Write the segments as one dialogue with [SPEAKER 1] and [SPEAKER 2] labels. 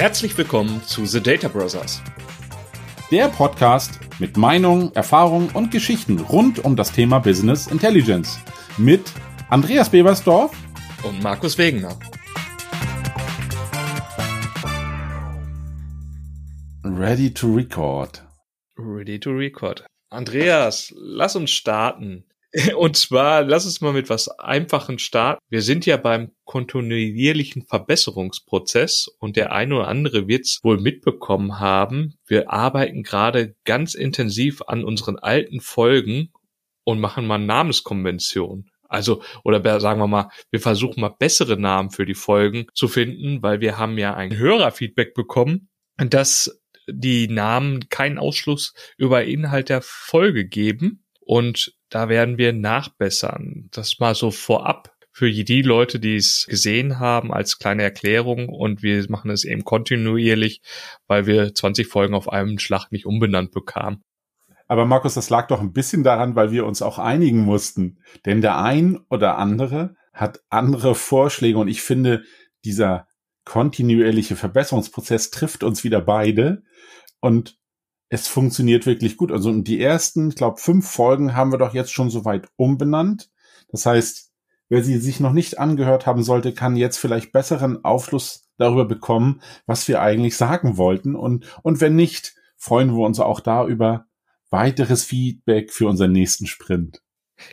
[SPEAKER 1] Herzlich willkommen zu The Data Brothers.
[SPEAKER 2] Der Podcast mit Meinungen, Erfahrungen und Geschichten rund um das Thema Business Intelligence. Mit Andreas Bebersdorf
[SPEAKER 1] und Markus Wegener.
[SPEAKER 2] Ready to record.
[SPEAKER 1] Ready to record. Andreas, lass uns starten. Und zwar, lass uns mal mit was Einfachen starten. Wir sind ja beim kontinuierlichen Verbesserungsprozess und der eine oder andere wird es wohl mitbekommen haben. Wir arbeiten gerade ganz intensiv an unseren alten Folgen und machen mal Namenskonvention. Also, oder sagen wir mal, wir versuchen mal bessere Namen für die Folgen zu finden, weil wir haben ja ein Hörerfeedback bekommen, dass die Namen keinen Ausschluss über Inhalt der Folge geben. Und da werden wir nachbessern. Das mal so vorab für die Leute, die es gesehen haben, als kleine Erklärung. Und wir machen es eben kontinuierlich, weil wir 20 Folgen auf einem Schlag nicht umbenannt bekamen.
[SPEAKER 2] Aber Markus, das lag doch ein bisschen daran, weil wir uns auch einigen mussten. Denn der ein oder andere hat andere Vorschläge und ich finde, dieser kontinuierliche Verbesserungsprozess trifft uns wieder beide. Und es funktioniert wirklich gut. Also die ersten, ich glaube, fünf Folgen haben wir doch jetzt schon soweit umbenannt. Das heißt, wer sie sich noch nicht angehört haben sollte, kann jetzt vielleicht besseren Aufschluss darüber bekommen, was wir eigentlich sagen wollten. Und, und wenn nicht, freuen wir uns auch da über weiteres Feedback für unseren nächsten Sprint.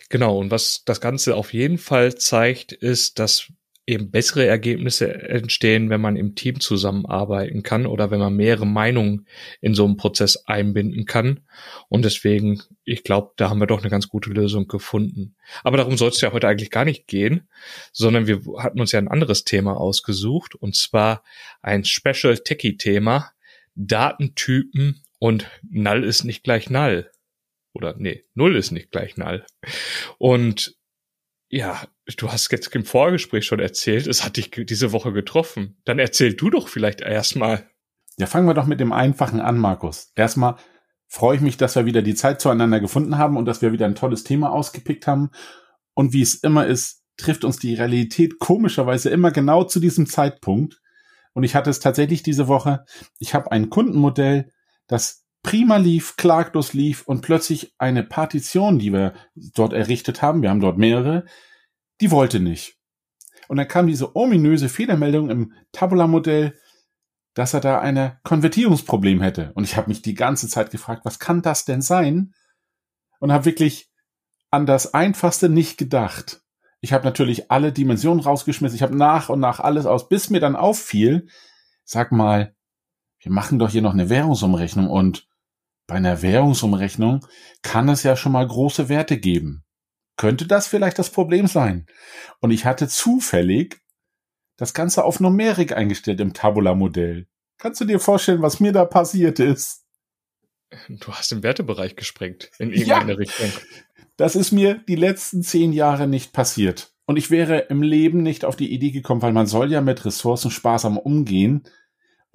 [SPEAKER 1] Genau, und was das Ganze auf jeden Fall zeigt, ist, dass eben bessere Ergebnisse entstehen, wenn man im Team zusammenarbeiten kann oder wenn man mehrere Meinungen in so einen Prozess einbinden kann. Und deswegen, ich glaube, da haben wir doch eine ganz gute Lösung gefunden. Aber darum soll es ja heute eigentlich gar nicht gehen, sondern wir hatten uns ja ein anderes Thema ausgesucht und zwar ein Special Techie Thema, Datentypen und Null ist nicht gleich Null. Oder nee, Null ist nicht gleich Null. Und ja, du hast jetzt im Vorgespräch schon erzählt, es hat dich diese Woche getroffen. Dann erzähl du doch vielleicht erstmal.
[SPEAKER 2] Ja, fangen wir doch mit dem Einfachen an, Markus. Erstmal freue ich mich, dass wir wieder die Zeit zueinander gefunden haben und dass wir wieder ein tolles Thema ausgepickt haben. Und wie es immer ist, trifft uns die Realität komischerweise immer genau zu diesem Zeitpunkt. Und ich hatte es tatsächlich diese Woche. Ich habe ein Kundenmodell, das prima lief, klaglos lief und plötzlich eine Partition, die wir dort errichtet haben, wir haben dort mehrere, die wollte nicht. Und dann kam diese ominöse Fehlermeldung im Tabula-Modell, dass er da ein Konvertierungsproblem hätte. Und ich habe mich die ganze Zeit gefragt, was kann das denn sein? Und habe wirklich an das Einfachste nicht gedacht. Ich habe natürlich alle Dimensionen rausgeschmissen, ich habe nach und nach alles aus, bis mir dann auffiel, sag mal, wir machen doch hier noch eine Währungsumrechnung und bei einer Währungsumrechnung kann es ja schon mal große Werte geben könnte das vielleicht das Problem sein. Und ich hatte zufällig das Ganze auf Numerik eingestellt im Tabula-Modell. Kannst du dir vorstellen, was mir da passiert ist?
[SPEAKER 1] Du hast im Wertebereich gesprengt in irgendeine ja, Richtung.
[SPEAKER 2] Das ist mir die letzten zehn Jahre nicht passiert. Und ich wäre im Leben nicht auf die Idee gekommen, weil man soll ja mit Ressourcen sparsam umgehen.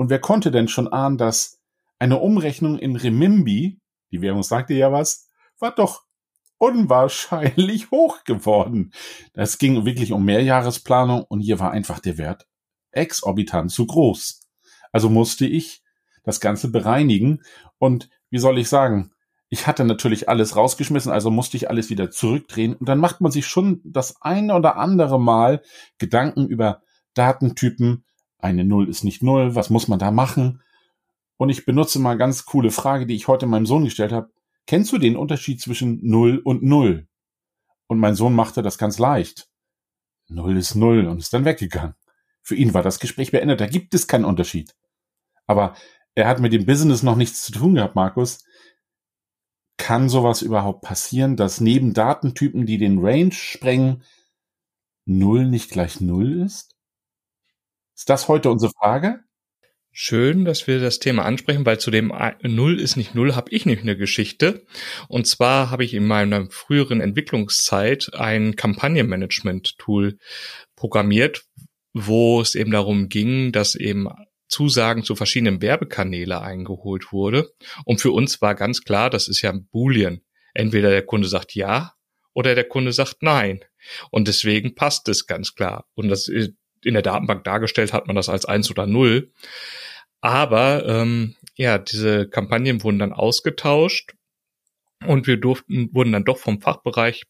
[SPEAKER 2] Und wer konnte denn schon ahnen, dass eine Umrechnung in Remimbi, die Währung sagte ja was, war doch unwahrscheinlich hoch geworden. Das ging wirklich um Mehrjahresplanung und hier war einfach der Wert exorbitant zu groß. Also musste ich das Ganze bereinigen und wie soll ich sagen, ich hatte natürlich alles rausgeschmissen, also musste ich alles wieder zurückdrehen und dann macht man sich schon das eine oder andere Mal Gedanken über Datentypen. Eine Null ist nicht Null, was muss man da machen? Und ich benutze mal ganz coole Frage, die ich heute meinem Sohn gestellt habe kennst du den Unterschied zwischen Null und Null? Und mein Sohn machte das ganz leicht. Null ist Null und ist dann weggegangen. Für ihn war das Gespräch beendet, da gibt es keinen Unterschied. Aber er hat mit dem Business noch nichts zu tun gehabt, Markus. Kann sowas überhaupt passieren, dass neben Datentypen, die den Range sprengen, Null nicht gleich Null ist? Ist das heute unsere Frage?
[SPEAKER 1] Schön, dass wir das Thema ansprechen, weil zu dem Null ist nicht Null habe ich nämlich eine Geschichte. Und zwar habe ich in meiner früheren Entwicklungszeit ein Kampagnenmanagement-Tool programmiert, wo es eben darum ging, dass eben Zusagen zu verschiedenen Werbekanäle eingeholt wurde. Und für uns war ganz klar, das ist ja ein Boolean. Entweder der Kunde sagt ja oder der Kunde sagt nein. Und deswegen passt es ganz klar. Und das in der Datenbank dargestellt hat man das als eins oder null. Aber ähm, ja, diese Kampagnen wurden dann ausgetauscht und wir durften, wurden dann doch vom Fachbereich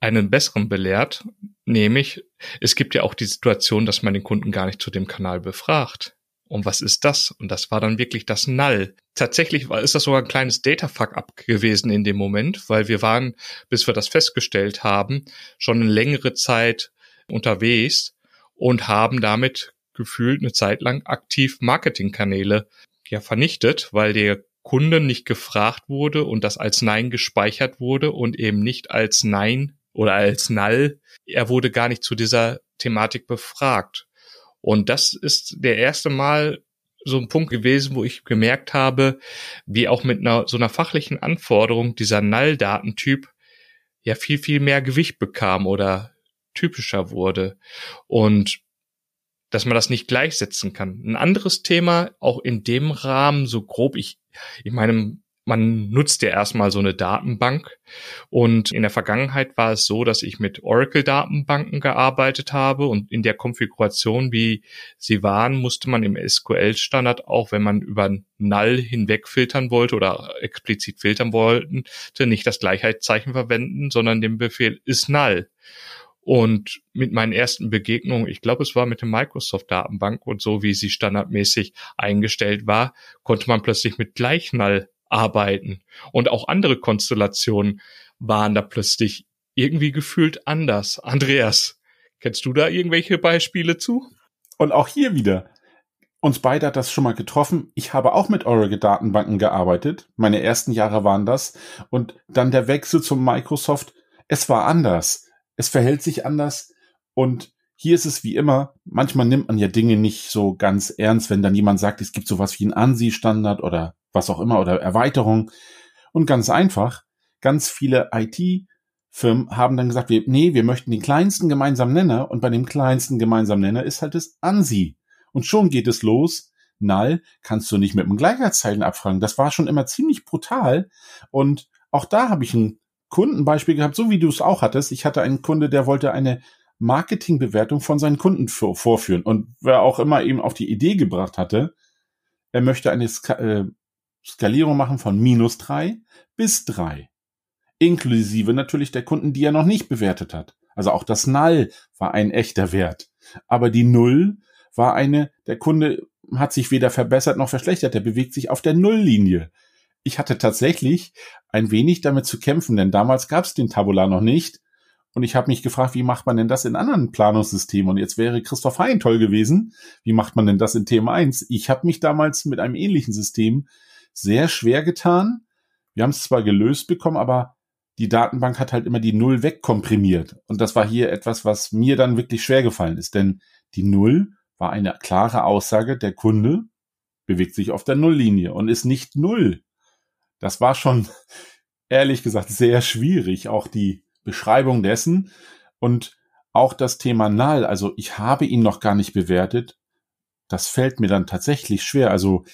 [SPEAKER 1] einen besseren belehrt, nämlich es gibt ja auch die Situation, dass man den Kunden gar nicht zu dem Kanal befragt. Und was ist das? Und das war dann wirklich das Null. Tatsächlich war, ist das sogar ein kleines Data-Fuck-up gewesen in dem Moment, weil wir waren, bis wir das festgestellt haben, schon eine längere Zeit unterwegs und haben damit gefühlt eine Zeit lang aktiv Marketingkanäle ja vernichtet, weil der Kunde nicht gefragt wurde und das als Nein gespeichert wurde und eben nicht als Nein oder als Null. Er wurde gar nicht zu dieser Thematik befragt. Und das ist der erste Mal so ein Punkt gewesen, wo ich gemerkt habe, wie auch mit einer so einer fachlichen Anforderung dieser Null-Datentyp ja viel, viel mehr Gewicht bekam oder typischer wurde. Und dass man das nicht gleichsetzen kann. Ein anderes Thema, auch in dem Rahmen, so grob ich, ich meine, man nutzt ja erstmal so eine Datenbank. Und in der Vergangenheit war es so, dass ich mit Oracle-Datenbanken gearbeitet habe und in der Konfiguration, wie sie waren, musste man im SQL-Standard auch, wenn man über Null hinweg filtern wollte oder explizit filtern wollten, nicht das Gleichheitszeichen verwenden, sondern den Befehl ist Null. Und mit meinen ersten Begegnungen, ich glaube, es war mit der Microsoft-Datenbank und so, wie sie standardmäßig eingestellt war, konnte man plötzlich mit Gleichnull arbeiten. Und auch andere Konstellationen waren da plötzlich irgendwie gefühlt anders. Andreas, kennst du da irgendwelche Beispiele zu?
[SPEAKER 2] Und auch hier wieder. Uns beide hat das schon mal getroffen. Ich habe auch mit Oracle-Datenbanken gearbeitet. Meine ersten Jahre waren das. Und dann der Wechsel zum Microsoft. Es war anders es verhält sich anders und hier ist es wie immer, manchmal nimmt man ja Dinge nicht so ganz ernst, wenn dann jemand sagt, es gibt sowas wie einen ANSI-Standard oder was auch immer oder Erweiterung. Und ganz einfach, ganz viele IT-Firmen haben dann gesagt, wir, nee, wir möchten den kleinsten gemeinsamen Nenner und bei dem kleinsten gemeinsamen Nenner ist halt das ANSI. Und schon geht es los. Null kannst du nicht mit dem Gleichheitszeichen abfragen. Das war schon immer ziemlich brutal. Und auch da habe ich ein Kundenbeispiel gehabt, so wie du es auch hattest. Ich hatte einen Kunde, der wollte eine Marketingbewertung von seinen Kunden vorführen. Und wer auch immer ihm auf die Idee gebracht hatte, er möchte eine Ska äh, Skalierung machen von minus drei bis drei. Inklusive natürlich der Kunden, die er noch nicht bewertet hat. Also auch das Null war ein echter Wert. Aber die Null war eine, der Kunde hat sich weder verbessert noch verschlechtert. Der bewegt sich auf der Nulllinie ich hatte tatsächlich ein wenig damit zu kämpfen, denn damals gab es den Tabular noch nicht. Und ich habe mich gefragt, wie macht man denn das in anderen Planungssystemen? Und jetzt wäre Christoph Hein toll gewesen. Wie macht man denn das in Thema 1? Ich habe mich damals mit einem ähnlichen System sehr schwer getan. Wir haben es zwar gelöst bekommen, aber die Datenbank hat halt immer die Null wegkomprimiert. Und das war hier etwas, was mir dann wirklich schwer gefallen ist. Denn die Null war eine klare Aussage, der Kunde bewegt sich auf der Nulllinie und ist nicht Null das war schon ehrlich gesagt sehr schwierig, auch die Beschreibung dessen und auch das Thema Null. Also ich habe ihn noch gar nicht bewertet. Das fällt mir dann tatsächlich schwer. Also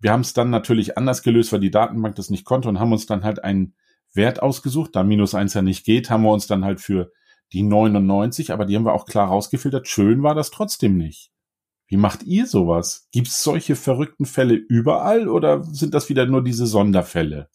[SPEAKER 2] wir haben es dann natürlich anders gelöst, weil die Datenbank das nicht konnte und haben uns dann halt einen Wert ausgesucht. Da minus eins ja nicht geht, haben wir uns dann halt für die 99, aber die haben wir auch klar rausgefiltert. Schön war das trotzdem nicht. Wie macht ihr sowas? Gibt es solche verrückten Fälle überall oder sind das wieder nur diese Sonderfälle?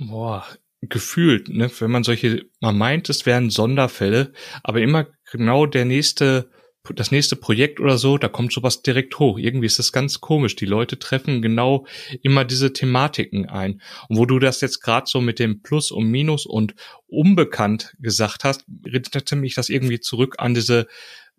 [SPEAKER 1] Boah, gefühlt, ne, wenn man solche, man meint, es wären Sonderfälle, aber immer genau der nächste, das nächste Projekt oder so, da kommt sowas direkt hoch. Irgendwie ist das ganz komisch. Die Leute treffen genau immer diese Thematiken ein. Und wo du das jetzt gerade so mit dem Plus und Minus und unbekannt gesagt hast, erinnerte mich das irgendwie zurück an diese,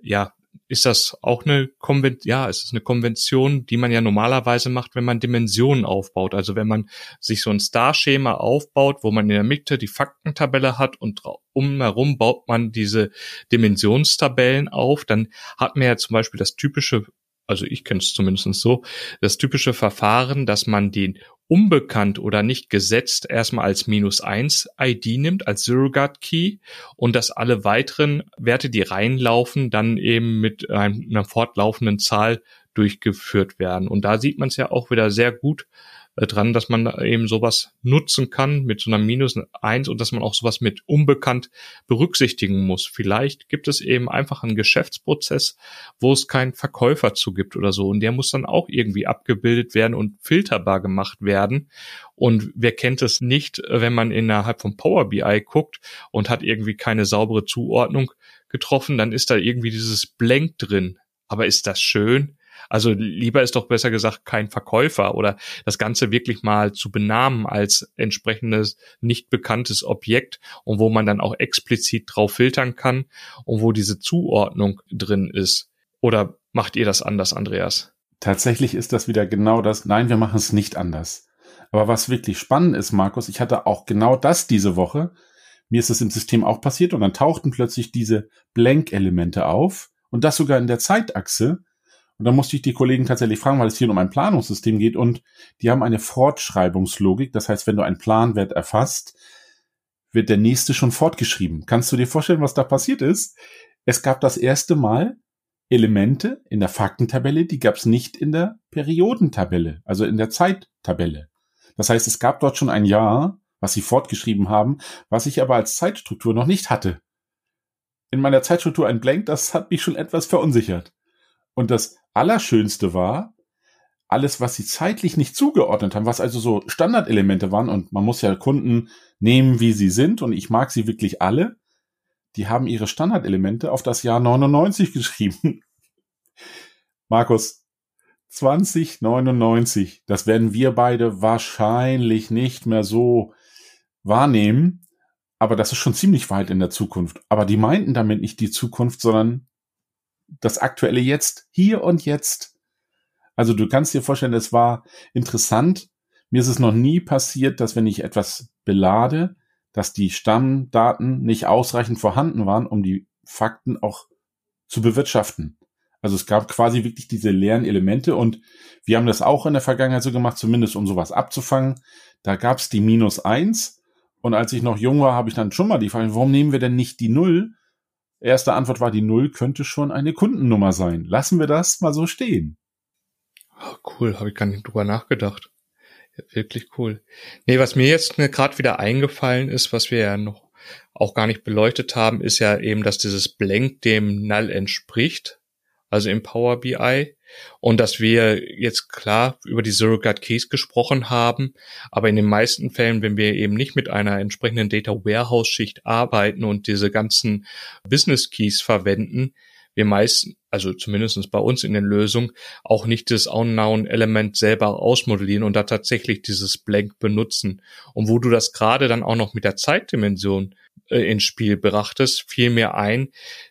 [SPEAKER 1] ja, ist das auch eine Konvention, ja, es ist eine Konvention, die man ja normalerweise macht, wenn man Dimensionen aufbaut. Also wenn man sich so ein Star-Schema aufbaut, wo man in der Mitte die Faktentabelle hat und umherum baut man diese Dimensionstabellen auf, dann hat man ja zum Beispiel das typische also ich kenne es zumindest so, das typische Verfahren, dass man den unbekannt oder nicht gesetzt erstmal als minus eins ID nimmt, als Surrogate Key und dass alle weiteren Werte, die reinlaufen, dann eben mit einer fortlaufenden Zahl durchgeführt werden. Und da sieht man es ja auch wieder sehr gut, dran, dass man eben sowas nutzen kann mit so einer minus eins und dass man auch sowas mit unbekannt berücksichtigen muss. Vielleicht gibt es eben einfach einen Geschäftsprozess, wo es keinen Verkäufer zu gibt oder so und der muss dann auch irgendwie abgebildet werden und filterbar gemacht werden. Und wer kennt es nicht, wenn man innerhalb von Power BI guckt und hat irgendwie keine saubere Zuordnung getroffen, dann ist da irgendwie dieses Blank drin. Aber ist das schön? Also lieber ist doch besser gesagt kein Verkäufer oder das Ganze wirklich mal zu benamen als entsprechendes nicht bekanntes Objekt und wo man dann auch explizit drauf filtern kann und wo diese Zuordnung drin ist. Oder macht ihr das anders, Andreas?
[SPEAKER 2] Tatsächlich ist das wieder genau das. Nein, wir machen es nicht anders. Aber was wirklich spannend ist, Markus, ich hatte auch genau das diese Woche. Mir ist es im System auch passiert und dann tauchten plötzlich diese Blank-Elemente auf und das sogar in der Zeitachse. Und da musste ich die Kollegen tatsächlich fragen, weil es hier um ein Planungssystem geht und die haben eine Fortschreibungslogik. Das heißt, wenn du einen Planwert erfasst, wird der nächste schon fortgeschrieben. Kannst du dir vorstellen, was da passiert ist? Es gab das erste Mal Elemente in der Faktentabelle, die gab es nicht in der Periodentabelle, also in der Zeittabelle. Das heißt, es gab dort schon ein Jahr, was sie fortgeschrieben haben, was ich aber als Zeitstruktur noch nicht hatte. In meiner Zeitstruktur ein Blank, das hat mich schon etwas verunsichert. Und das Allerschönste war, alles, was sie zeitlich nicht zugeordnet haben, was also so Standardelemente waren, und man muss ja Kunden nehmen, wie sie sind, und ich mag sie wirklich alle, die haben ihre Standardelemente auf das Jahr 99 geschrieben. Markus, 2099, das werden wir beide wahrscheinlich nicht mehr so wahrnehmen, aber das ist schon ziemlich weit in der Zukunft. Aber die meinten damit nicht die Zukunft, sondern das aktuelle Jetzt, hier und jetzt. Also du kannst dir vorstellen, es war interessant. Mir ist es noch nie passiert, dass wenn ich etwas belade, dass die Stammdaten nicht ausreichend vorhanden waren, um die Fakten auch zu bewirtschaften. Also es gab quasi wirklich diese leeren Elemente und wir haben das auch in der Vergangenheit so gemacht, zumindest um sowas abzufangen. Da gab es die minus eins und als ich noch jung war, habe ich dann schon mal die Frage, warum nehmen wir denn nicht die Null? Erste Antwort war, die Null könnte schon eine Kundennummer sein. Lassen wir das mal so stehen.
[SPEAKER 1] Oh, cool, habe ich gar nicht drüber nachgedacht. Ja, wirklich cool. Nee, was mir jetzt gerade wieder eingefallen ist, was wir ja noch auch gar nicht beleuchtet haben, ist ja eben, dass dieses Blank dem Null entspricht, also im Power BI. Und dass wir jetzt klar über die Surrogate Keys gesprochen haben, aber in den meisten Fällen, wenn wir eben nicht mit einer entsprechenden Data Warehouse Schicht arbeiten und diese ganzen Business Keys verwenden, wir meisten, also zumindest bei uns in den Lösungen, auch nicht das Unknown-Element selber ausmodellieren und da tatsächlich dieses Blank benutzen. Und wo du das gerade dann auch noch mit der Zeitdimension äh, ins Spiel brachtest, fiel mir ein,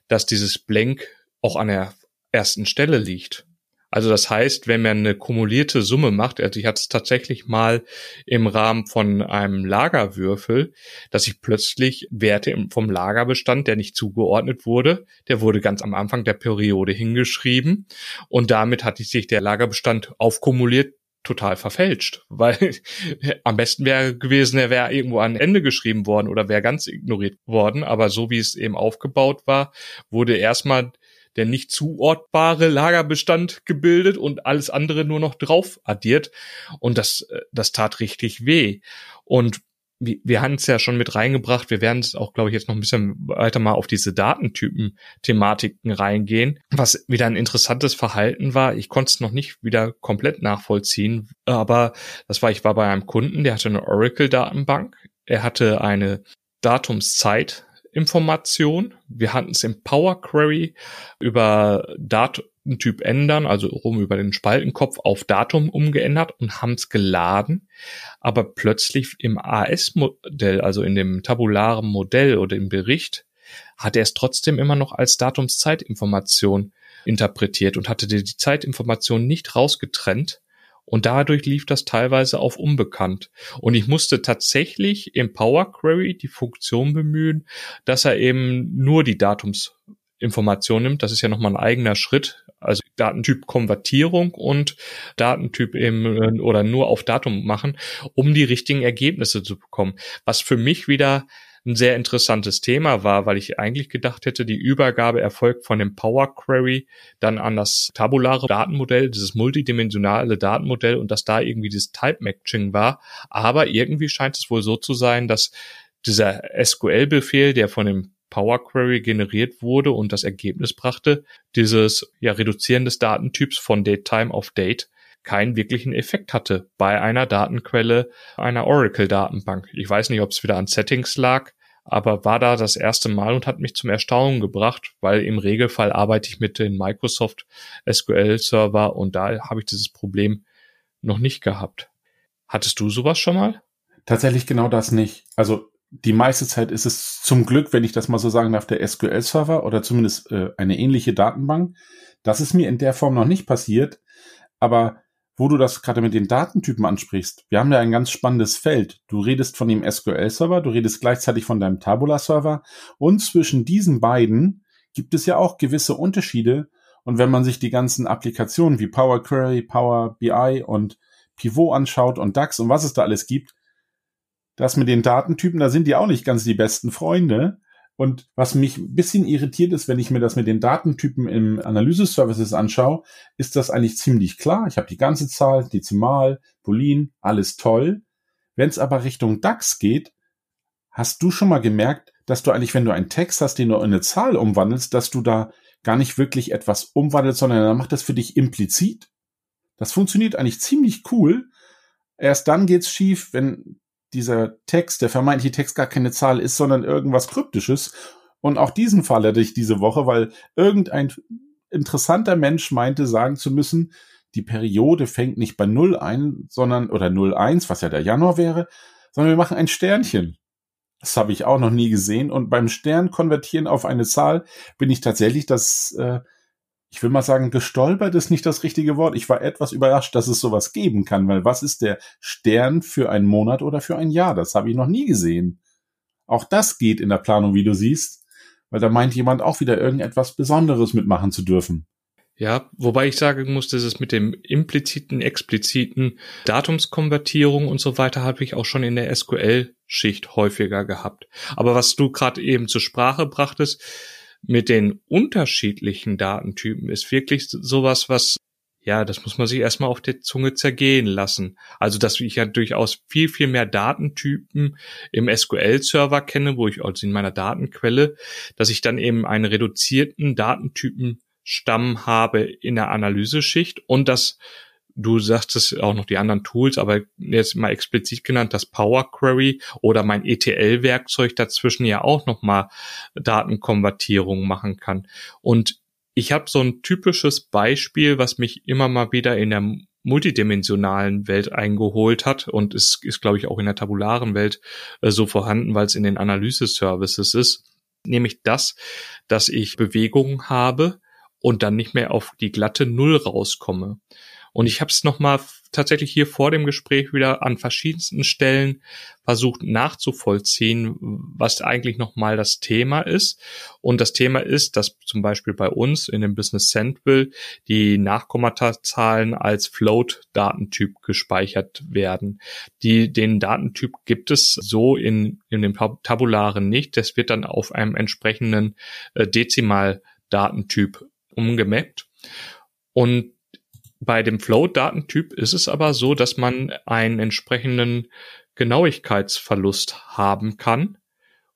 [SPEAKER 1] dass dieses Blank auch an der ersten Stelle liegt. Also das heißt, wenn man eine kumulierte Summe macht, also ich hatte es tatsächlich mal im Rahmen von einem Lagerwürfel, dass ich plötzlich Werte vom Lagerbestand, der nicht zugeordnet wurde, der wurde ganz am Anfang der Periode hingeschrieben und damit hatte sich der Lagerbestand aufkumuliert total verfälscht, weil am besten wäre gewesen, er wäre irgendwo an Ende geschrieben worden oder wäre ganz ignoriert worden, aber so wie es eben aufgebaut war, wurde erstmal der nicht zuortbare Lagerbestand gebildet und alles andere nur noch drauf addiert. Und das, äh, das tat richtig weh. Und wir, wir haben es ja schon mit reingebracht. Wir werden es auch, glaube ich, jetzt noch ein bisschen weiter mal auf diese Datentypen-Thematiken reingehen. Was wieder ein interessantes Verhalten war. Ich konnte es noch nicht wieder komplett nachvollziehen, aber das war, ich war bei einem Kunden, der hatte eine Oracle-Datenbank. Er hatte eine Datumszeit Information. Wir hatten es im Power Query über Datentyp ändern, also rum über den Spaltenkopf auf Datum umgeändert und haben es geladen. Aber plötzlich im AS-Modell, also in dem tabularen Modell oder im Bericht, hat er es trotzdem immer noch als Datumszeitinformation interpretiert und hatte die Zeitinformation nicht rausgetrennt und dadurch lief das teilweise auf unbekannt. Und ich musste tatsächlich im Power Query die Funktion bemühen, dass er eben nur die Datumsinformation nimmt. Das ist ja nochmal ein eigener Schritt. Also Datentyp Konvertierung und Datentyp eben oder nur auf Datum machen, um die richtigen Ergebnisse zu bekommen. Was für mich wieder ein sehr interessantes Thema war, weil ich eigentlich gedacht hätte, die Übergabe erfolgt von dem Power Query dann an das tabulare Datenmodell, dieses multidimensionale Datenmodell und dass da irgendwie das Type Matching war. Aber irgendwie scheint es wohl so zu sein, dass dieser SQL-Befehl, der von dem Power Query generiert wurde und das Ergebnis brachte, dieses ja, Reduzieren des Datentyps von DateTime auf Date keinen wirklichen Effekt hatte bei einer Datenquelle einer Oracle-Datenbank. Ich weiß nicht, ob es wieder an Settings lag, aber war da das erste Mal und hat mich zum Erstaunen gebracht, weil im Regelfall arbeite ich mit den Microsoft SQL Server und da habe ich dieses Problem noch nicht gehabt. Hattest du sowas schon mal?
[SPEAKER 2] Tatsächlich genau das nicht. Also die meiste Zeit ist es zum Glück, wenn ich das mal so sagen darf, der SQL Server oder zumindest äh, eine ähnliche Datenbank. Das ist mir in der Form noch nicht passiert, aber wo du das gerade mit den Datentypen ansprichst, wir haben ja ein ganz spannendes Feld. Du redest von dem SQL-Server, du redest gleichzeitig von deinem Tabula-Server und zwischen diesen beiden gibt es ja auch gewisse Unterschiede. Und wenn man sich die ganzen Applikationen wie Power Query, Power BI und Pivot anschaut und DAX und was es da alles gibt, das mit den Datentypen, da sind die auch nicht ganz die besten Freunde. Und was mich ein bisschen irritiert ist, wenn ich mir das mit den Datentypen im Analyse-Services anschaue, ist das eigentlich ziemlich klar. Ich habe die ganze Zahl, Dezimal, Boolean, alles toll. Wenn es aber Richtung DAX geht, hast du schon mal gemerkt, dass du eigentlich, wenn du einen Text hast, den du in eine Zahl umwandelst, dass du da gar nicht wirklich etwas umwandelst, sondern er macht das für dich implizit. Das funktioniert eigentlich ziemlich cool. Erst dann geht's schief, wenn dieser Text, der vermeintliche Text gar keine Zahl ist, sondern irgendwas Kryptisches. Und auch diesen Fall hatte ich diese Woche, weil irgendein interessanter Mensch meinte, sagen zu müssen, die Periode fängt nicht bei 0 ein, sondern, oder 01, was ja der Januar wäre, sondern wir machen ein Sternchen. Das habe ich auch noch nie gesehen. Und beim Stern konvertieren auf eine Zahl bin ich tatsächlich das äh, ich will mal sagen, gestolpert ist nicht das richtige Wort. Ich war etwas überrascht, dass es sowas geben kann, weil was ist der Stern für einen Monat oder für ein Jahr? Das habe ich noch nie gesehen. Auch das geht in der Planung, wie du siehst, weil da meint jemand auch wieder irgendetwas Besonderes mitmachen zu dürfen.
[SPEAKER 1] Ja, wobei ich sagen muss, dass es mit dem impliziten, expliziten Datumskonvertierung und so weiter habe ich auch schon in der SQL-Schicht häufiger gehabt. Aber was du gerade eben zur Sprache brachtest, mit den unterschiedlichen Datentypen ist wirklich sowas, was ja, das muss man sich erstmal auf der Zunge zergehen lassen. Also, dass ich ja durchaus viel, viel mehr Datentypen im SQL-Server kenne, wo ich also in meiner Datenquelle, dass ich dann eben einen reduzierten Datentypenstamm habe in der Analyseschicht und das Du sagtest auch noch die anderen Tools, aber jetzt mal explizit genannt, das Power Query oder mein ETL-Werkzeug dazwischen ja auch nochmal Datenkonvertierung machen kann. Und ich habe so ein typisches Beispiel, was mich immer mal wieder in der multidimensionalen Welt eingeholt hat und es ist, glaube ich, auch in der tabularen Welt äh, so vorhanden, weil es in den Analyse-Services ist, nämlich das, dass ich Bewegungen habe und dann nicht mehr auf die glatte Null rauskomme. Und ich habe es nochmal tatsächlich hier vor dem Gespräch wieder an verschiedensten Stellen versucht nachzuvollziehen, was eigentlich nochmal das Thema ist. Und das Thema ist, dass zum Beispiel bei uns in dem Business Central die Nachkommastazahlen als Float-Datentyp gespeichert werden. Die, den Datentyp gibt es so in, in dem Tabularen nicht. Das wird dann auf einem entsprechenden äh, Dezimal-Datentyp umgemappt. Und bei dem Float-Datentyp ist es aber so, dass man einen entsprechenden Genauigkeitsverlust haben kann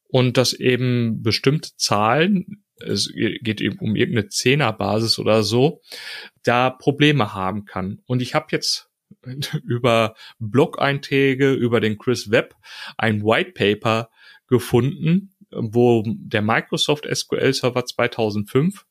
[SPEAKER 1] und dass eben bestimmte Zahlen, es geht eben um irgendeine Zehnerbasis oder so, da Probleme haben kann. Und ich habe jetzt über Blog-Einträge, über den Chris Webb ein White Paper gefunden, wo der Microsoft SQL Server 2005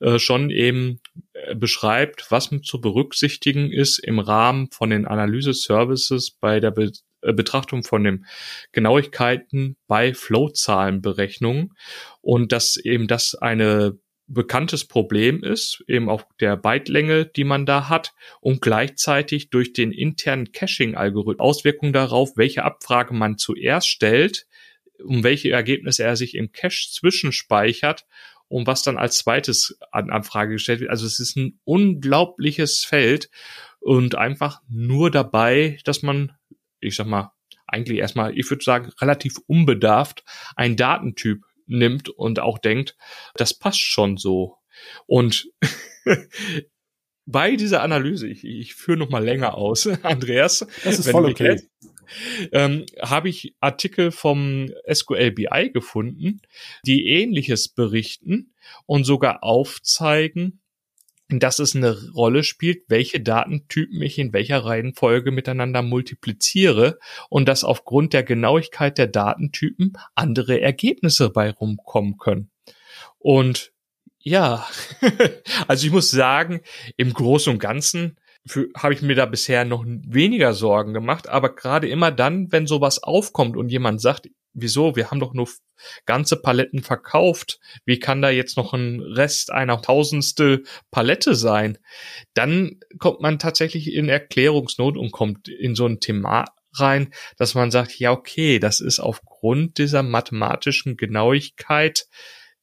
[SPEAKER 1] äh, schon eben äh, beschreibt, was zu berücksichtigen ist im Rahmen von den Analyse-Services bei der äh, Betrachtung von den Genauigkeiten bei Flow-Zahlenberechnungen und dass eben das eine bekanntes Problem ist, eben auf der Bytelänge, die man da hat und gleichzeitig durch den internen Caching-Algorithmus Auswirkungen darauf, welche Abfrage man zuerst stellt, um welche Ergebnisse er sich im Cache zwischenspeichert und was dann als zweites an Anfrage gestellt wird. Also es ist ein unglaubliches Feld und einfach nur dabei, dass man, ich sag mal, eigentlich erstmal, ich würde sagen, relativ unbedarft einen Datentyp nimmt und auch denkt, das passt schon so. Und bei dieser Analyse, ich, ich führe noch mal länger aus, Andreas,
[SPEAKER 2] das ist voll okay. Jetzt,
[SPEAKER 1] ähm, habe ich Artikel vom SQL BI gefunden, die ähnliches berichten und sogar aufzeigen, dass es eine Rolle spielt, welche Datentypen ich in welcher Reihenfolge miteinander multipliziere und dass aufgrund der Genauigkeit der Datentypen andere Ergebnisse bei rumkommen können. Und ja, also ich muss sagen, im Großen und Ganzen habe ich mir da bisher noch weniger Sorgen gemacht, aber gerade immer dann, wenn sowas aufkommt und jemand sagt, wieso, wir haben doch nur ganze Paletten verkauft, wie kann da jetzt noch ein Rest einer tausendstel Palette sein? Dann kommt man tatsächlich in Erklärungsnot und kommt in so ein Thema rein, dass man sagt, ja, okay, das ist aufgrund dieser mathematischen Genauigkeit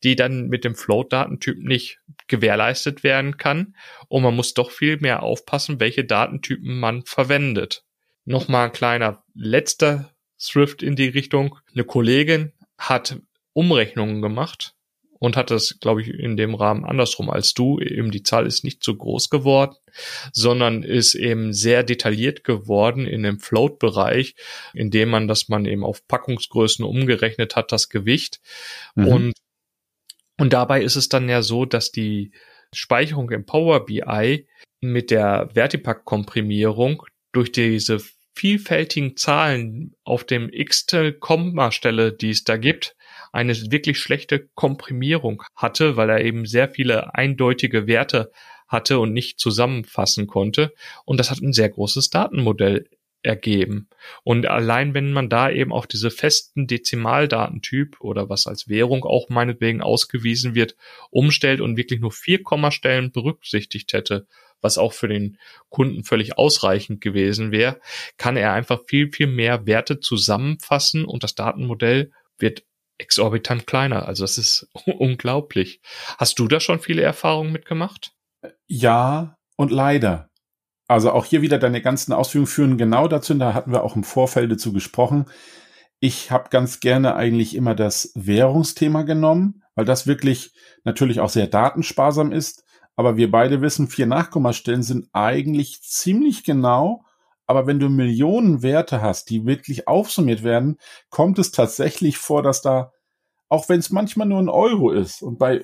[SPEAKER 1] die dann mit dem Float-Datentyp nicht gewährleistet werden kann. Und man muss doch viel mehr aufpassen, welche Datentypen man verwendet. Nochmal ein kleiner letzter Thrift in die Richtung. Eine Kollegin hat Umrechnungen gemacht und hat das, glaube ich, in dem Rahmen andersrum als du. Eben die Zahl ist nicht so groß geworden, sondern ist eben sehr detailliert geworden in dem Float-Bereich, indem man das man eben auf Packungsgrößen umgerechnet hat, das Gewicht. Mhm. Und und dabei ist es dann ja so, dass die Speicherung im Power BI mit der Vertipack-Komprimierung durch diese vielfältigen Zahlen auf dem x-tel Kommastelle, die es da gibt, eine wirklich schlechte Komprimierung hatte, weil er eben sehr viele eindeutige Werte hatte und nicht zusammenfassen konnte. Und das hat ein sehr großes Datenmodell ergeben. Und allein wenn man da eben auf diese festen Dezimaldatentyp oder was als Währung auch meinetwegen ausgewiesen wird, umstellt und wirklich nur vier Kommastellen berücksichtigt hätte, was auch für den Kunden völlig ausreichend gewesen wäre, kann er einfach viel, viel mehr Werte zusammenfassen und das Datenmodell wird exorbitant kleiner. Also das ist unglaublich. Hast du da schon viele Erfahrungen mitgemacht?
[SPEAKER 2] Ja und leider. Also auch hier wieder deine ganzen Ausführungen führen genau dazu. Da hatten wir auch im Vorfeld dazu gesprochen. Ich habe ganz gerne eigentlich immer das Währungsthema genommen, weil das wirklich natürlich auch sehr datensparsam ist. Aber wir beide wissen, vier Nachkommastellen sind eigentlich ziemlich genau. Aber wenn du Millionen Werte hast, die wirklich aufsummiert werden, kommt es tatsächlich vor, dass da, auch wenn es manchmal nur ein Euro ist und bei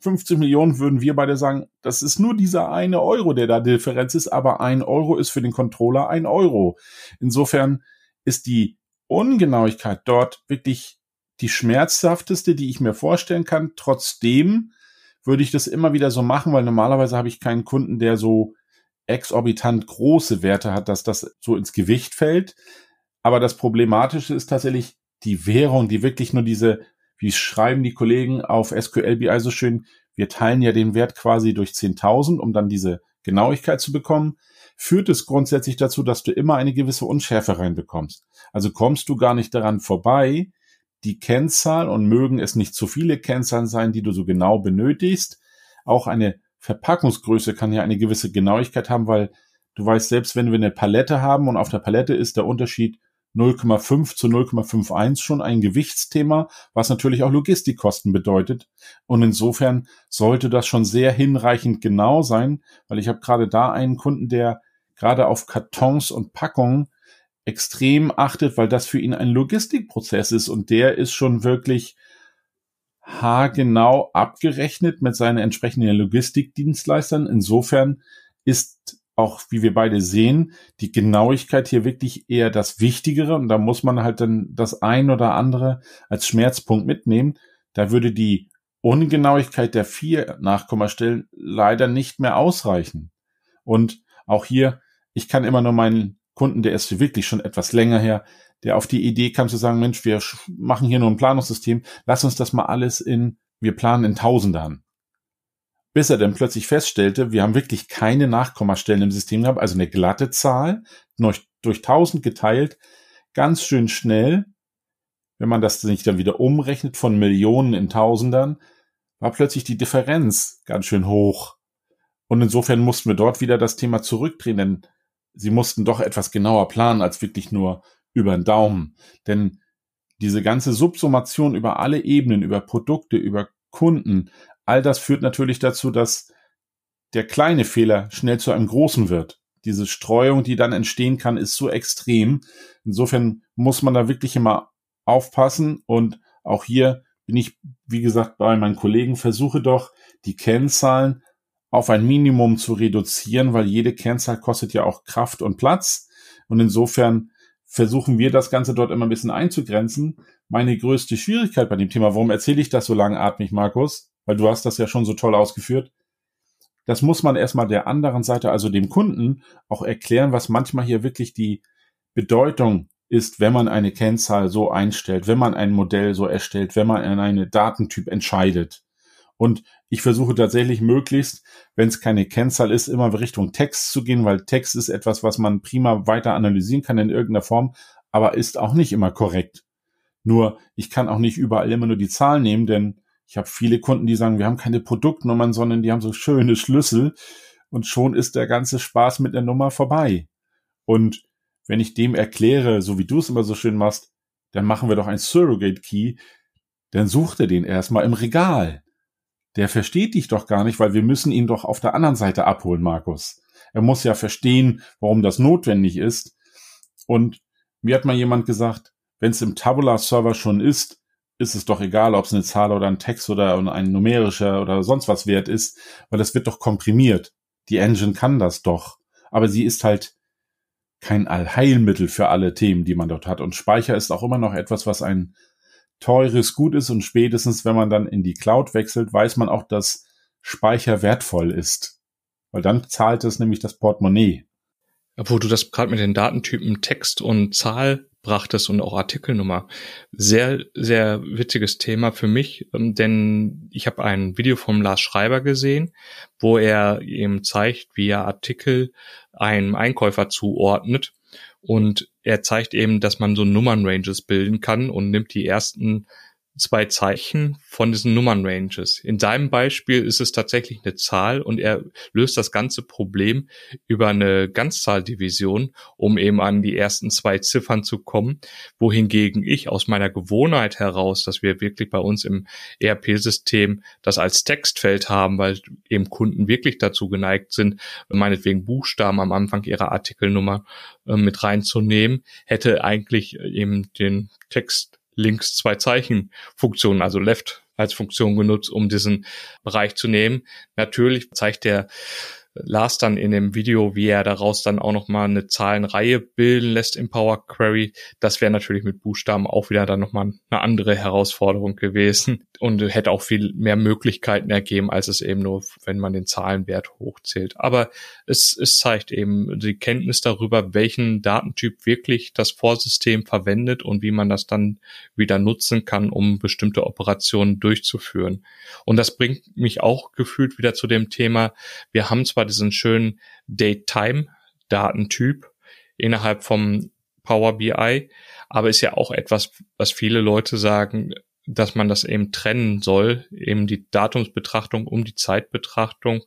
[SPEAKER 2] 50 Millionen würden wir beide sagen, das ist nur dieser eine Euro, der da Differenz ist, aber ein Euro ist für den Controller ein Euro. Insofern ist die Ungenauigkeit dort wirklich die schmerzhafteste, die ich mir vorstellen kann. Trotzdem würde ich das immer wieder so machen, weil normalerweise habe ich keinen Kunden, der so exorbitant große Werte hat, dass das so ins Gewicht fällt. Aber das Problematische ist tatsächlich die Währung, die wirklich nur diese wie schreiben die Kollegen auf SQL BI so schön, wir teilen ja den Wert quasi durch 10.000, um dann diese Genauigkeit zu bekommen, führt es grundsätzlich dazu, dass du immer eine gewisse Unschärfe reinbekommst. Also kommst du gar nicht daran vorbei, die Kennzahl und mögen es nicht zu viele Kennzahlen sein, die du so genau benötigst. Auch eine Verpackungsgröße kann ja eine gewisse Genauigkeit haben, weil du weißt, selbst wenn wir eine Palette haben und auf der Palette ist der Unterschied 0,5 zu 0,51 schon ein Gewichtsthema, was natürlich auch Logistikkosten bedeutet. Und insofern sollte das schon sehr hinreichend genau sein, weil ich habe gerade da einen Kunden, der gerade auf Kartons und Packungen extrem achtet, weil das für ihn ein Logistikprozess ist und der ist schon wirklich haargenau abgerechnet mit seinen entsprechenden Logistikdienstleistern. Insofern ist auch, wie wir beide sehen, die Genauigkeit hier wirklich eher das Wichtigere und da muss man halt dann das ein oder andere als Schmerzpunkt mitnehmen. Da würde die Ungenauigkeit der vier Nachkommastellen leider nicht mehr ausreichen. Und auch hier, ich kann immer nur meinen Kunden, der ist wirklich schon etwas länger her, der auf die Idee kam zu sagen, Mensch, wir machen hier nur ein Planungssystem, lass uns das mal alles in, wir planen in Tausendern bis er dann plötzlich feststellte, wir haben wirklich keine Nachkommastellen im System gehabt, also eine glatte Zahl, durch, durch 1000 geteilt, ganz schön schnell. Wenn man das nicht dann wieder umrechnet von Millionen in Tausendern, war plötzlich die Differenz ganz schön hoch. Und insofern mussten wir dort wieder das Thema zurückdrehen, denn sie mussten doch etwas genauer planen als wirklich nur über den Daumen. Denn diese ganze Subsummation über alle Ebenen, über Produkte, über Kunden, all das führt natürlich dazu, dass der kleine Fehler schnell zu einem großen wird. Diese Streuung, die dann entstehen kann, ist so extrem. Insofern muss man da wirklich immer aufpassen und auch hier bin ich, wie gesagt, bei meinen Kollegen, versuche doch die Kennzahlen auf ein Minimum zu reduzieren, weil jede Kennzahl kostet ja auch Kraft und Platz. Und insofern versuchen wir das Ganze dort immer ein bisschen einzugrenzen. Meine größte Schwierigkeit bei dem Thema, warum erzähle ich das so langatmig, Markus? Weil du hast das ja schon so toll ausgeführt. Das muss man erstmal der anderen Seite, also dem Kunden, auch erklären, was manchmal hier wirklich die Bedeutung ist, wenn man eine Kennzahl so einstellt, wenn man ein Modell so erstellt, wenn man in eine Datentyp entscheidet. Und ich versuche tatsächlich möglichst, wenn es keine Kennzahl ist, immer Richtung Text zu gehen, weil Text ist etwas, was man prima weiter analysieren kann in irgendeiner Form, aber ist auch nicht immer korrekt. Nur, ich kann auch nicht überall immer nur die Zahl nehmen, denn ich habe viele Kunden, die sagen, wir haben keine Produktnummern, sondern die haben so schöne Schlüssel und schon ist der ganze Spaß mit der Nummer vorbei. Und wenn ich dem erkläre, so wie du es immer so schön machst, dann machen wir doch ein Surrogate Key, dann sucht er den erstmal im Regal der versteht dich doch gar nicht, weil wir müssen ihn doch auf der anderen Seite abholen, Markus. Er muss ja verstehen, warum das notwendig ist. Und mir hat mal jemand gesagt, wenn es im Tabular-Server schon ist, ist es doch egal, ob es eine Zahl oder ein Text oder ein numerischer oder sonst was wert ist, weil das wird doch komprimiert. Die Engine kann das doch. Aber sie ist halt kein Allheilmittel für alle Themen, die man dort hat. Und Speicher ist auch immer noch etwas, was ein teures Gut ist und spätestens, wenn man dann in die Cloud wechselt, weiß man auch, dass Speicher wertvoll ist. Weil dann zahlt es nämlich das Portemonnaie.
[SPEAKER 1] Wo du das gerade mit den Datentypen Text und Zahl brachtest und auch Artikelnummer. Sehr, sehr witziges Thema für mich, ähm, denn ich habe ein Video vom Lars Schreiber gesehen, wo er eben zeigt, wie er Artikel einem Einkäufer zuordnet und er zeigt eben, dass man so Nummernranges bilden kann und nimmt die ersten zwei Zeichen von diesen Nummernranges. In seinem Beispiel ist es tatsächlich eine Zahl und er löst das ganze Problem über eine Ganzzahldivision, um eben an die ersten zwei Ziffern zu kommen, wohingegen ich aus meiner Gewohnheit heraus, dass wir wirklich bei uns im ERP-System das als Textfeld haben, weil eben Kunden wirklich dazu geneigt sind, meinetwegen Buchstaben am Anfang ihrer Artikelnummer äh, mit reinzunehmen, hätte eigentlich eben den Text links zwei Zeichen Funktionen, also left als Funktion genutzt, um diesen Bereich zu nehmen. Natürlich zeigt der las dann in dem Video, wie er daraus dann auch nochmal eine Zahlenreihe bilden lässt im Power Query. Das wäre natürlich mit Buchstaben auch wieder dann nochmal eine andere Herausforderung gewesen und hätte auch viel mehr Möglichkeiten ergeben, als es eben nur, wenn man den Zahlenwert hochzählt. Aber es, es zeigt eben die Kenntnis darüber, welchen Datentyp wirklich das Vorsystem verwendet und wie man das dann wieder nutzen kann, um bestimmte Operationen durchzuführen. Und das bringt mich auch gefühlt wieder zu dem Thema, wir haben zwar diesen schönen Date-Time-Datentyp innerhalb vom Power BI, aber ist ja auch etwas, was viele Leute sagen, dass man das eben trennen soll, eben die Datumsbetrachtung um die Zeitbetrachtung,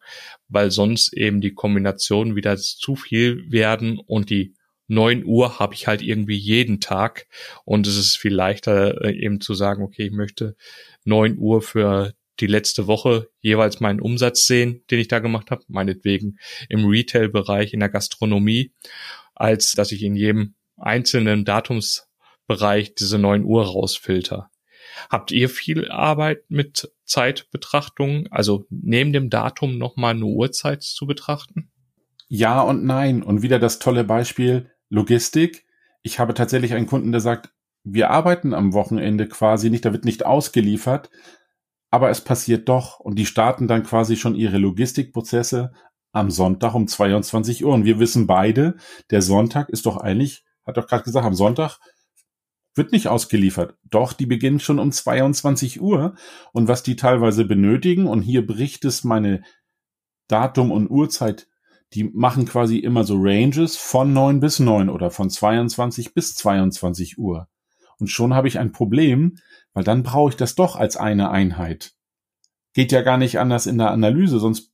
[SPEAKER 1] weil sonst eben die Kombinationen wieder zu viel werden und die 9 Uhr habe ich halt irgendwie jeden Tag. Und es ist viel leichter äh, eben zu sagen, okay, ich möchte 9 Uhr für die letzte Woche jeweils meinen Umsatz sehen, den ich da gemacht habe, meinetwegen im Retail-Bereich, in der Gastronomie, als dass ich in jedem einzelnen Datumsbereich diese neun Uhr rausfilter. Habt ihr viel Arbeit mit Zeitbetrachtung, also neben dem Datum nochmal eine Uhrzeit zu betrachten?
[SPEAKER 2] Ja und nein. Und wieder das tolle Beispiel Logistik. Ich habe tatsächlich einen Kunden, der sagt, wir arbeiten am Wochenende quasi nicht, da wird nicht ausgeliefert, aber es passiert doch und die starten dann quasi schon ihre Logistikprozesse am Sonntag um 22 Uhr. Und wir wissen beide, der Sonntag ist doch eigentlich, hat doch gerade gesagt, am Sonntag wird nicht ausgeliefert. Doch, die beginnen schon um 22 Uhr. Und was die teilweise benötigen, und hier bricht es meine Datum und Uhrzeit, die machen quasi immer so Ranges von 9 bis 9 oder von 22 bis 22 Uhr. Und schon habe ich ein Problem, weil dann brauche ich das doch als eine Einheit. Geht ja gar nicht anders in der Analyse, sonst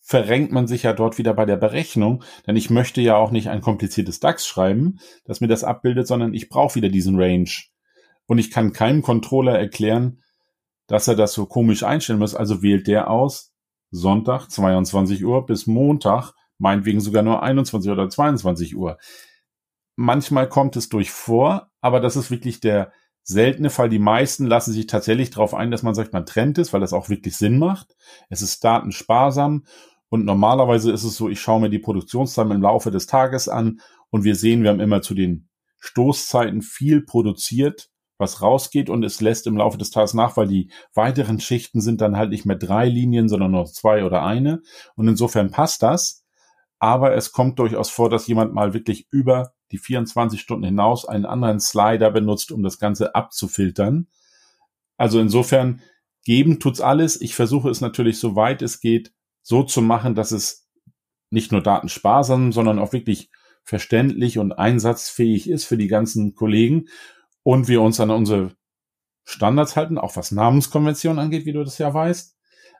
[SPEAKER 2] verrenkt man sich ja dort wieder bei der Berechnung, denn ich möchte ja auch nicht ein kompliziertes DAX schreiben, das mir das abbildet, sondern ich brauche wieder diesen Range. Und ich kann keinem Controller erklären, dass er das so komisch einstellen muss. Also wählt der aus Sonntag 22 Uhr bis Montag, meinetwegen sogar nur 21 oder 22 Uhr. Manchmal kommt es durch vor, aber das ist wirklich der seltene Fall. Die meisten lassen sich tatsächlich darauf ein, dass man sagt, man trennt es, weil das auch wirklich Sinn macht. Es ist datensparsam und normalerweise ist es so, ich schaue mir die Produktionszahlen im Laufe des Tages an und wir sehen, wir haben immer zu den Stoßzeiten viel produziert, was rausgeht und es lässt im Laufe des Tages nach, weil die weiteren Schichten sind dann halt nicht mehr drei Linien, sondern nur zwei oder eine. Und insofern passt das. Aber es kommt durchaus vor, dass jemand mal wirklich über die 24 Stunden hinaus einen anderen Slider benutzt, um das Ganze abzufiltern. Also insofern geben tut's alles. Ich versuche es natürlich, soweit es geht, so zu machen, dass es nicht nur datensparsam, sondern auch wirklich verständlich und einsatzfähig ist für die ganzen Kollegen und wir uns an unsere Standards halten, auch was Namenskonvention angeht, wie du das ja weißt.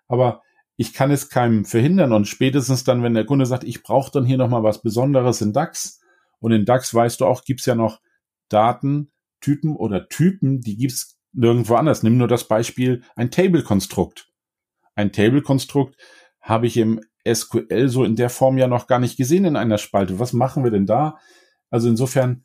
[SPEAKER 2] Aber ich kann es keinem verhindern und spätestens dann, wenn der Kunde sagt, ich brauche dann hier nochmal was Besonderes in DAX und in DAX weißt du auch, gibt's ja noch Datentypen oder Typen, die gibt's nirgendwo anders. Nimm nur das Beispiel ein Table-Konstrukt. Ein Table-Konstrukt habe ich im SQL so in der Form ja noch gar nicht gesehen in einer Spalte. Was machen wir denn da? Also insofern,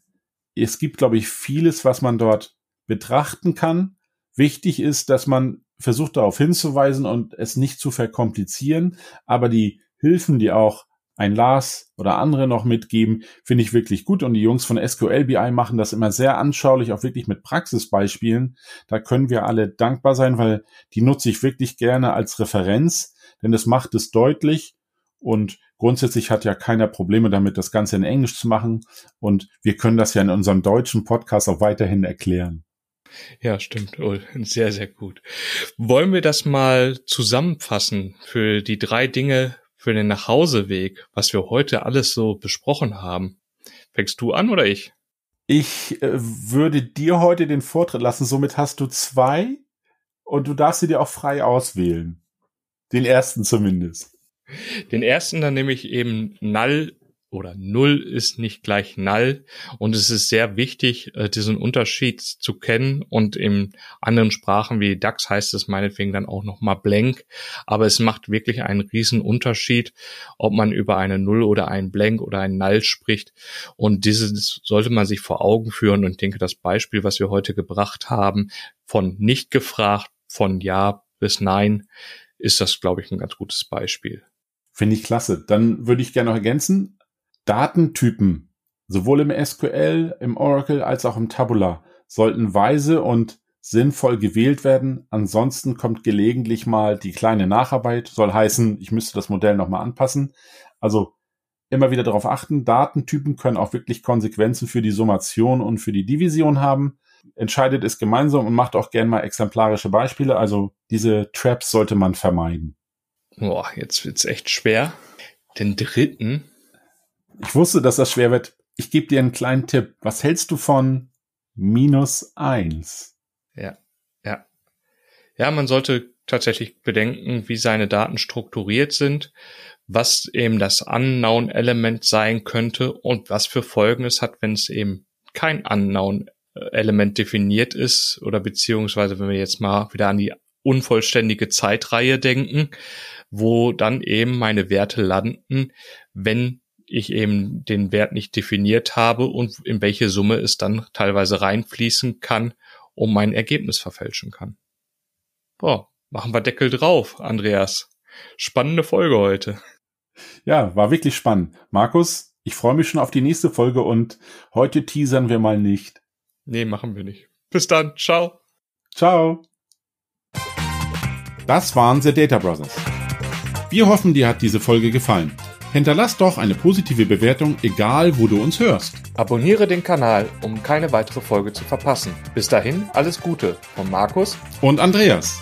[SPEAKER 2] es gibt, glaube ich, vieles, was man dort betrachten kann. Wichtig ist, dass man versucht darauf hinzuweisen und es nicht zu verkomplizieren, aber die Hilfen, die auch ein Lars oder andere noch mitgeben, finde ich wirklich gut. Und die Jungs von SQL BI machen das immer sehr anschaulich, auch wirklich mit Praxisbeispielen. Da können wir alle dankbar sein, weil die nutze ich wirklich gerne als Referenz denn es macht es deutlich und grundsätzlich hat ja keiner Probleme damit, das Ganze in Englisch zu machen und wir können das ja in unserem deutschen Podcast auch weiterhin erklären.
[SPEAKER 1] Ja, stimmt, Ul. Sehr, sehr gut. Wollen wir das mal zusammenfassen für die drei Dinge für den Nachhauseweg, was wir heute alles so besprochen haben? Fängst du an oder ich?
[SPEAKER 2] Ich äh, würde dir heute den Vortritt lassen. Somit hast du zwei und du darfst sie dir auch frei auswählen. Den ersten zumindest.
[SPEAKER 1] Den ersten dann nehme ich eben null oder null ist nicht gleich null. Und es ist sehr wichtig, äh, diesen Unterschied zu kennen. Und in anderen Sprachen wie DAX heißt es meinetwegen dann auch nochmal blank, aber es macht wirklich einen riesen Unterschied, ob man über eine Null oder ein Blank oder ein Null spricht. Und dieses sollte man sich vor Augen führen. Und denke, das Beispiel, was wir heute gebracht haben, von nicht gefragt, von Ja bis Nein, ist das, glaube ich, ein ganz gutes Beispiel.
[SPEAKER 2] Finde ich klasse. Dann würde ich gerne noch ergänzen, Datentypen, sowohl im SQL, im Oracle als auch im Tabula, sollten weise und sinnvoll gewählt werden. Ansonsten kommt gelegentlich mal die kleine Nacharbeit, soll heißen, ich müsste das Modell nochmal anpassen. Also immer wieder darauf achten, Datentypen können auch wirklich Konsequenzen für die Summation und für die Division haben entscheidet es gemeinsam und macht auch gern mal exemplarische Beispiele. Also diese Traps sollte man vermeiden.
[SPEAKER 1] Boah, jetzt wird's echt schwer. Den dritten.
[SPEAKER 2] Ich wusste, dass das schwer wird. Ich gebe dir einen kleinen Tipp. Was hältst du von minus eins?
[SPEAKER 1] Ja, ja. Ja, man sollte tatsächlich bedenken, wie seine Daten strukturiert sind, was eben das Unknown-Element sein könnte und was für Folgen es hat, wenn es eben kein Unknown Element definiert ist oder beziehungsweise wenn wir jetzt mal wieder an die unvollständige Zeitreihe denken, wo dann eben meine Werte landen, wenn ich eben den Wert nicht definiert habe und in welche Summe es dann teilweise reinfließen kann, um mein Ergebnis verfälschen kann. Boah, machen wir Deckel drauf, Andreas. Spannende Folge heute.
[SPEAKER 2] Ja, war wirklich spannend. Markus, ich freue mich schon auf die nächste Folge und heute teasern wir mal nicht.
[SPEAKER 1] Nee, machen wir nicht. Bis dann. Ciao.
[SPEAKER 2] Ciao. Das waren The Data Brothers. Wir hoffen, dir hat diese Folge gefallen. Hinterlass doch eine positive Bewertung, egal wo du uns hörst.
[SPEAKER 1] Abonniere den Kanal, um keine weitere Folge zu verpassen. Bis dahin, alles Gute von Markus
[SPEAKER 2] und Andreas.